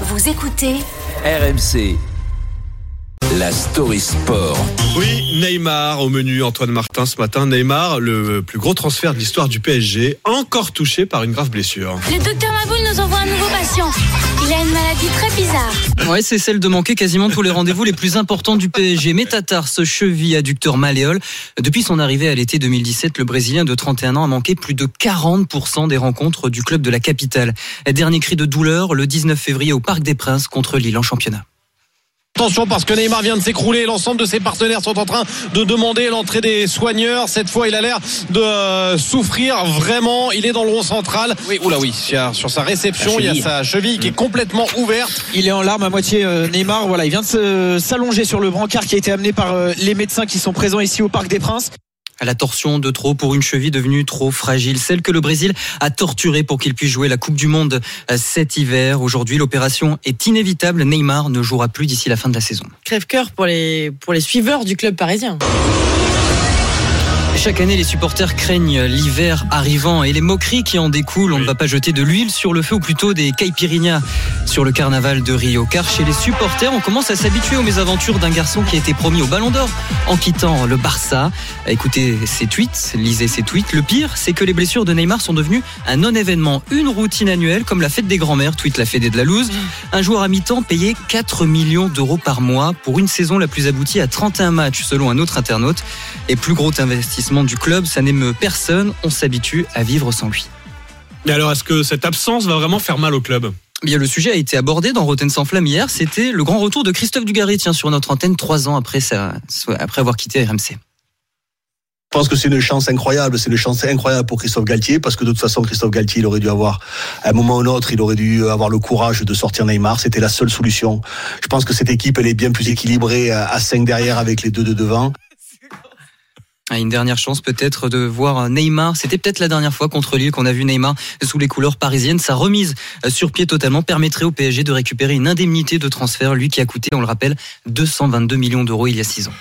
Vous écoutez RMC. La story sport. Oui, Neymar au menu, Antoine Martin ce matin. Neymar, le plus gros transfert de l'histoire du PSG, encore touché par une grave blessure. Le docteur Maboul nous envoie un nouveau patient. Il a une maladie très bizarre. Ouais, c'est celle de manquer quasiment tous les rendez-vous les plus importants du PSG. Métatarse, cheville, adducteur malléole. Depuis son arrivée à l'été 2017, le Brésilien de 31 ans a manqué plus de 40% des rencontres du club de la capitale. Dernier cri de douleur le 19 février au Parc des Princes contre Lille en championnat. Attention parce que Neymar vient de s'écrouler, l'ensemble de ses partenaires sont en train de demander l'entrée des soigneurs. Cette fois, il a l'air de euh, souffrir vraiment. Il est dans le rond central. Oui, oula oui, sur sa réception, il y a sa cheville qui est complètement ouverte. Il est en larmes à moitié euh, Neymar. Voilà, il vient de s'allonger sur le brancard qui a été amené par euh, les médecins qui sont présents ici au Parc des Princes à la torsion de trop pour une cheville devenue trop fragile, celle que le Brésil a torturée pour qu'il puisse jouer la Coupe du Monde cet hiver. Aujourd'hui, l'opération est inévitable. Neymar ne jouera plus d'ici la fin de la saison. Crève-cœur pour les, pour les suiveurs du club parisien. Chaque année, les supporters craignent l'hiver arrivant et les moqueries qui en découlent. On ne va pas jeter de l'huile sur le feu ou plutôt des caipirinhas sur le carnaval de Rio. Car chez les supporters, on commence à s'habituer aux mésaventures d'un garçon qui a été promis au Ballon d'Or en quittant le Barça. Écoutez ses tweets, lisez ses tweets. Le pire, c'est que les blessures de Neymar sont devenues un non-événement, une routine annuelle comme la fête des grands-mères, tweet la Fédé de la Louse. Un joueur à mi-temps payé 4 millions d'euros par mois pour une saison la plus aboutie à 31 matchs selon un autre internaute. Et plus gros investissement du club, ça n'émeut personne, on s'habitue à vivre sans lui. Et alors, est-ce que cette absence va vraiment faire mal au club? Bien, le sujet a été abordé dans Rotten sans flamme hier. C'était le grand retour de Christophe Dugarry, tiens, sur notre antenne trois ans après, ça, après avoir quitté RMC. Je pense que c'est une chance incroyable, c'est une chance incroyable pour Christophe Galtier, parce que de toute façon, Christophe Galtier, aurait dû avoir, à un moment ou un autre, il aurait dû avoir le courage de sortir Neymar. C'était la seule solution. Je pense que cette équipe, elle est bien plus équilibrée à 5 derrière avec les deux de devant. Une dernière chance peut-être de voir Neymar. C'était peut-être la dernière fois contre Lille qu'on a vu Neymar sous les couleurs parisiennes. Sa remise sur pied totalement permettrait au PSG de récupérer une indemnité de transfert, lui qui a coûté, on le rappelle, 222 millions d'euros il y a six ans.